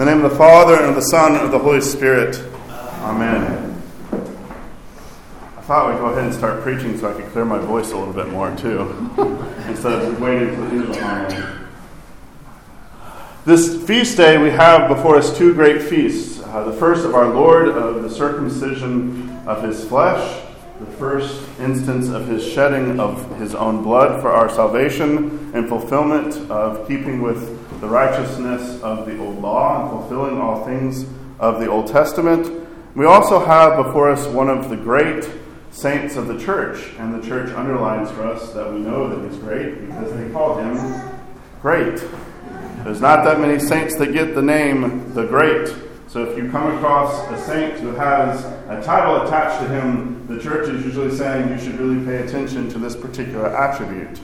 In the name of the Father, and of the Son, and of the Holy Spirit. Amen. I thought we'd go ahead and start preaching so I could clear my voice a little bit more, too, instead of waiting for the end. This feast day, we have before us two great feasts. Uh, the first of our Lord, of the circumcision of his flesh, the first instance of his shedding of his own blood for our salvation and fulfillment of keeping with the righteousness of the old law and fulfilling all things of the Old Testament. We also have before us one of the great saints of the church, and the church underlines for us that we know that he's great because they call him great. There's not that many saints that get the name the great. So if you come across a saint who has a title attached to him, the church is usually saying you should really pay attention to this particular attribute.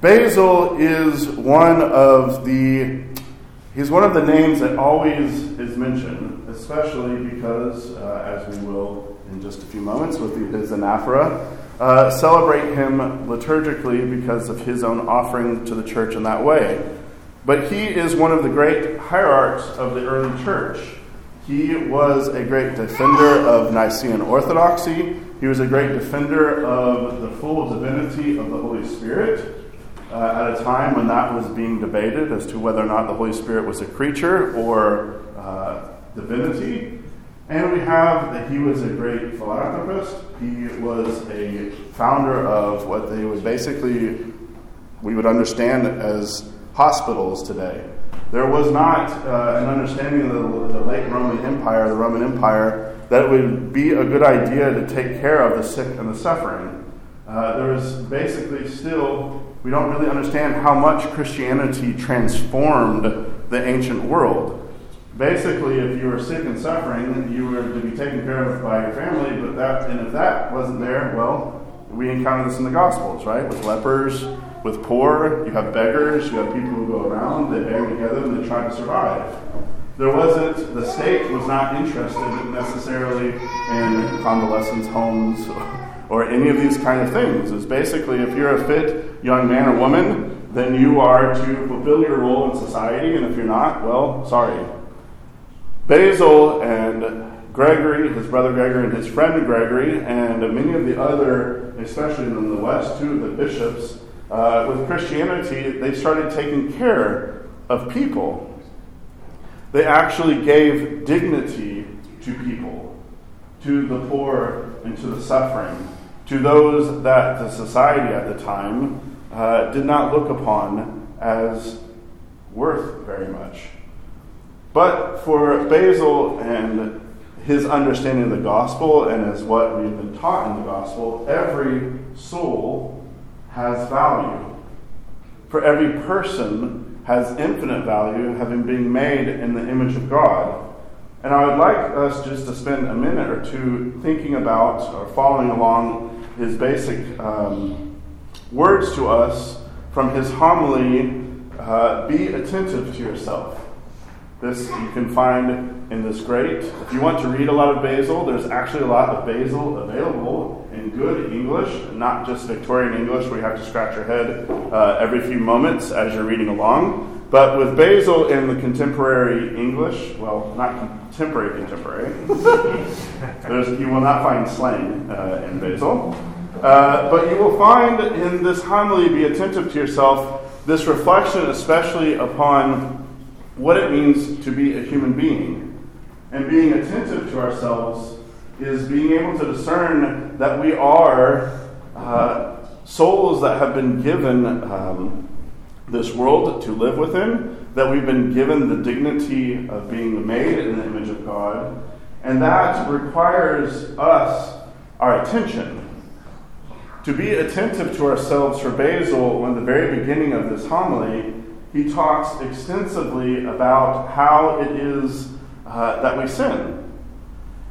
Basil is one of the he's one of the names that always is mentioned, especially because, uh, as we will in just a few moments with his anaphora, uh, celebrate him liturgically because of his own offering to the church in that way. But he is one of the great hierarchs of the early church. He was a great defender of Nicene orthodoxy. He was a great defender of the full divinity of the Holy Spirit uh, at a time when that was being debated as to whether or not the Holy Spirit was a creature or uh, divinity. And we have that he was a great philanthropist. He was a founder of what they would basically, we would understand as hospitals today. There was not uh, an understanding of the, the late Roman Empire, the Roman Empire, that it would be a good idea to take care of the sick and the suffering. Uh, there is basically still we don't really understand how much Christianity transformed the ancient world. Basically, if you were sick and suffering, you were to be taken care of by your family, but that and if that wasn't there, well, we encounter this in the Gospels, right? With lepers, with poor, you have beggars, you have people who go around, they beg together and they try to survive. There wasn't, the state was not interested necessarily in convalescence homes or any of these kind of things. It's basically if you're a fit young man or woman, then you are to fulfill your role in society, and if you're not, well, sorry. Basil and Gregory, his brother Gregory, and his friend Gregory, and many of the other, especially in the West, too, the bishops, uh, with Christianity, they started taking care of people. They actually gave dignity to people, to the poor and to the suffering to those that the society at the time uh, did not look upon as worth very much. But for Basil and his understanding of the gospel, and as what we've been taught in the gospel, every soul has value. For every person has infinite value, having been made in the image of God. And I would like us just to spend a minute or two thinking about or following along his basic um, words to us from his homily uh, Be attentive to yourself. This you can find in this great. If you want to read a lot of Basil, there's actually a lot of Basil available in good English, not just Victorian English where you have to scratch your head uh, every few moments as you're reading along. But with Basil in the contemporary English, well, not contemporary contemporary, you will not find slang uh, in Basil. Uh, but you will find in this homily, be attentive to yourself, this reflection, especially upon what it means to be a human being. And being attentive to ourselves is being able to discern that we are uh, souls that have been given um, this world to live within, that we've been given the dignity of being made in the image of God, and that requires us our attention. To be attentive to ourselves for Basil, in the very beginning of this homily, he talks extensively about how it is uh, that we sin.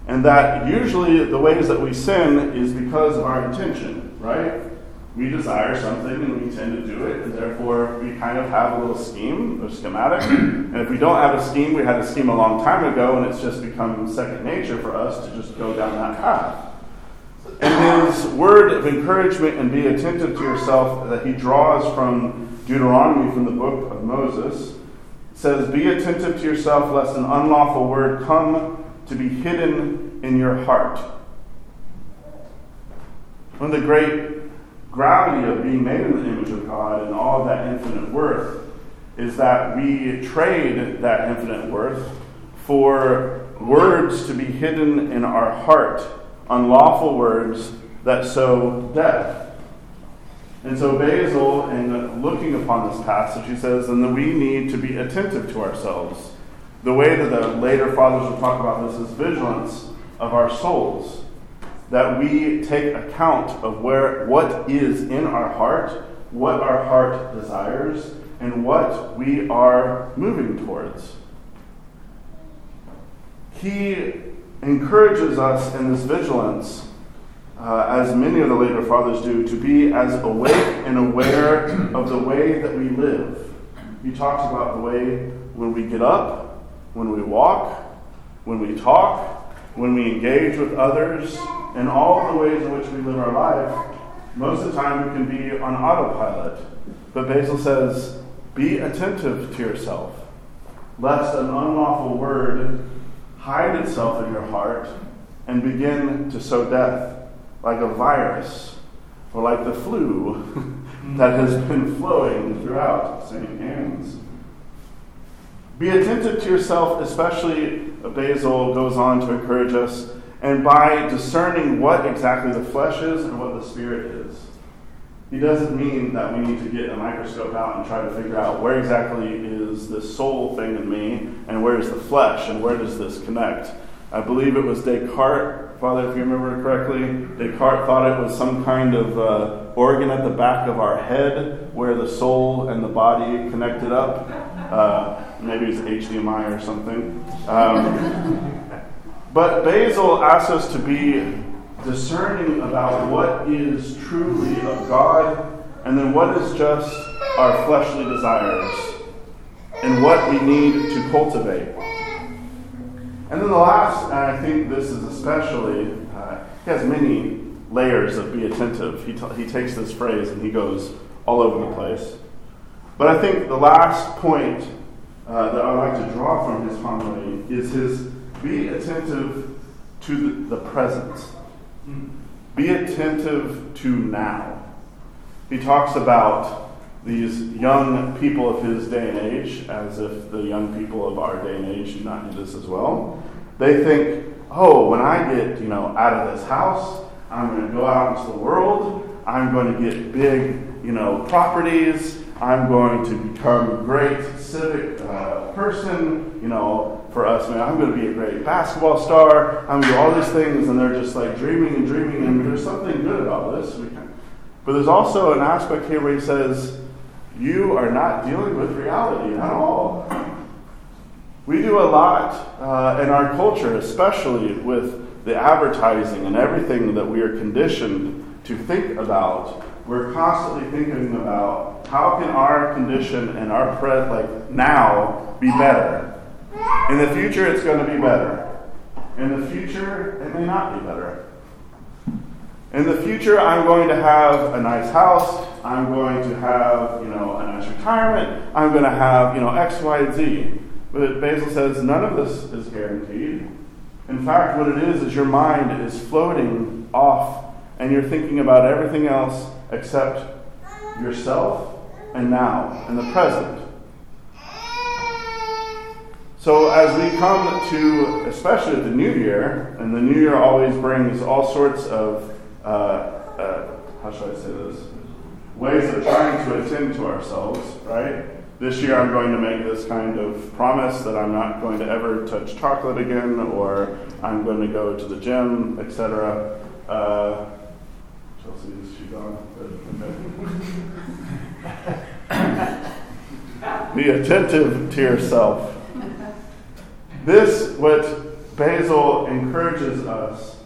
And that usually the ways that we sin is because of our intention, right? We desire something and we tend to do it, and therefore we kind of have a little scheme or schematic. and if we don't have a scheme, we had a scheme a long time ago, and it's just become second nature for us to just go down that path. And his word of encouragement and be attentive to yourself that he draws from Deuteronomy from the book of Moses says, Be attentive to yourself, lest an unlawful word come to be hidden in your heart. One of the great gravity of being made in the image of God and all of that infinite worth is that we trade that infinite worth for words to be hidden in our heart, unlawful words that sow death. And so Basil, in looking upon this passage, he says, and then we need to be attentive to ourselves. The way that the later fathers will talk about this is vigilance of our souls. That we take account of where what is in our heart, what our heart desires, and what we are moving towards. He encourages us in this vigilance uh, as many of the later fathers do, to be as awake and aware of the way that we live. He talks about the way when we get up, when we walk, when we talk, when we engage with others, and all the ways in which we live our life. Most of the time, we can be on autopilot. But Basil says, be attentive to yourself, lest an unlawful word hide itself in your heart and begin to sow death like a virus or like the flu that has been flowing throughout St. Anne's. Be attentive to yourself, especially Basil goes on to encourage us, and by discerning what exactly the flesh is and what the spirit is. He doesn't mean that we need to get a microscope out and try to figure out where exactly is the soul thing in me and where is the flesh and where does this connect. I believe it was Descartes, Father, if you remember correctly. Descartes thought it was some kind of uh, organ at the back of our head where the soul and the body connected up. Uh, maybe it's HDMI or something. Um, but Basil asks us to be discerning about what is truly of God and then what is just our fleshly desires and what we need to cultivate. And then the last, and I think this is especially, uh, he has many layers of be attentive. He, t- he takes this phrase and he goes all over the place. But I think the last point uh, that I'd like to draw from his homily is his be attentive to the, the present. Be attentive to now. He talks about these young people of his day and age, as if the young people of our day and age do not do this as well. They think, oh, when I get, you know, out of this house, I'm going to go out into the world. I'm going to get big, you know, properties. I'm going to become a great civic uh, person. You know, for us, man, I'm going to be a great basketball star. I'm going to do all these things, and they're just like dreaming and dreaming. And there's something good about this. But there's also an aspect here where he says, you are not dealing with reality at all. We do a lot uh, in our culture, especially with the advertising and everything that we are conditioned to think about. We're constantly thinking about how can our condition and our present, like now, be better. In the future, it's going to be better. In the future, it may not be better. In the future, I'm going to have a nice house. I'm going to have, you know, a nice retirement. I'm going to have, you know, X, Y, Z. But Basil says none of this is guaranteed. In fact, what it is is your mind is floating off and you're thinking about everything else except yourself and now and the present. So, as we come to, especially the new year, and the new year always brings all sorts of uh, uh, how should I say this? Ways of trying to attend to ourselves, right? This year I'm going to make this kind of promise that I'm not going to ever touch chocolate again, or I'm going to go to the gym, etc. Uh, Chelsea, is she gone? Be attentive to yourself. This, what Basil encourages us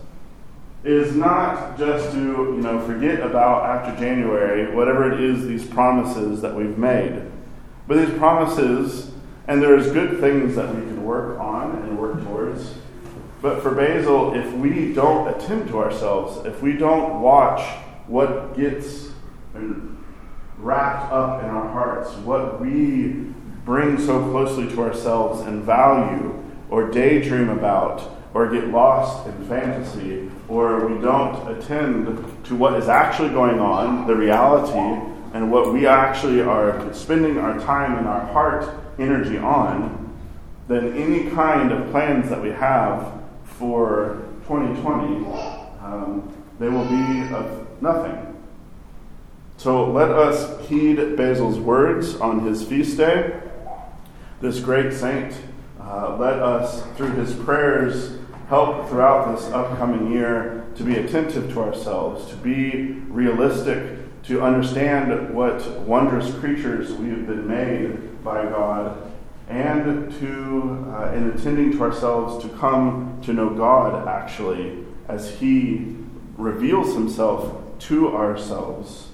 is not just to you know forget about after January whatever it is these promises that we've made, but these promises, and there's good things that we can work on and work towards. But for Basil, if we don't attend to ourselves, if we don't watch what gets wrapped up in our hearts, what we bring so closely to ourselves and value or daydream about or get lost in fantasy or we don't attend to what is actually going on, the reality, and what we actually are spending our time and our heart energy on, then any kind of plans that we have for 2020, um, they will be of nothing. So let us heed Basil's words on his feast day. This great saint, uh, let us, through his prayers, help throughout this upcoming year to be attentive to ourselves, to be realistic, to understand what wondrous creatures we have been made by God, and to, uh, in attending to ourselves, to come to know God actually as He reveals Himself to ourselves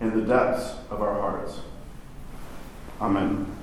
in the depths of our hearts. Amen.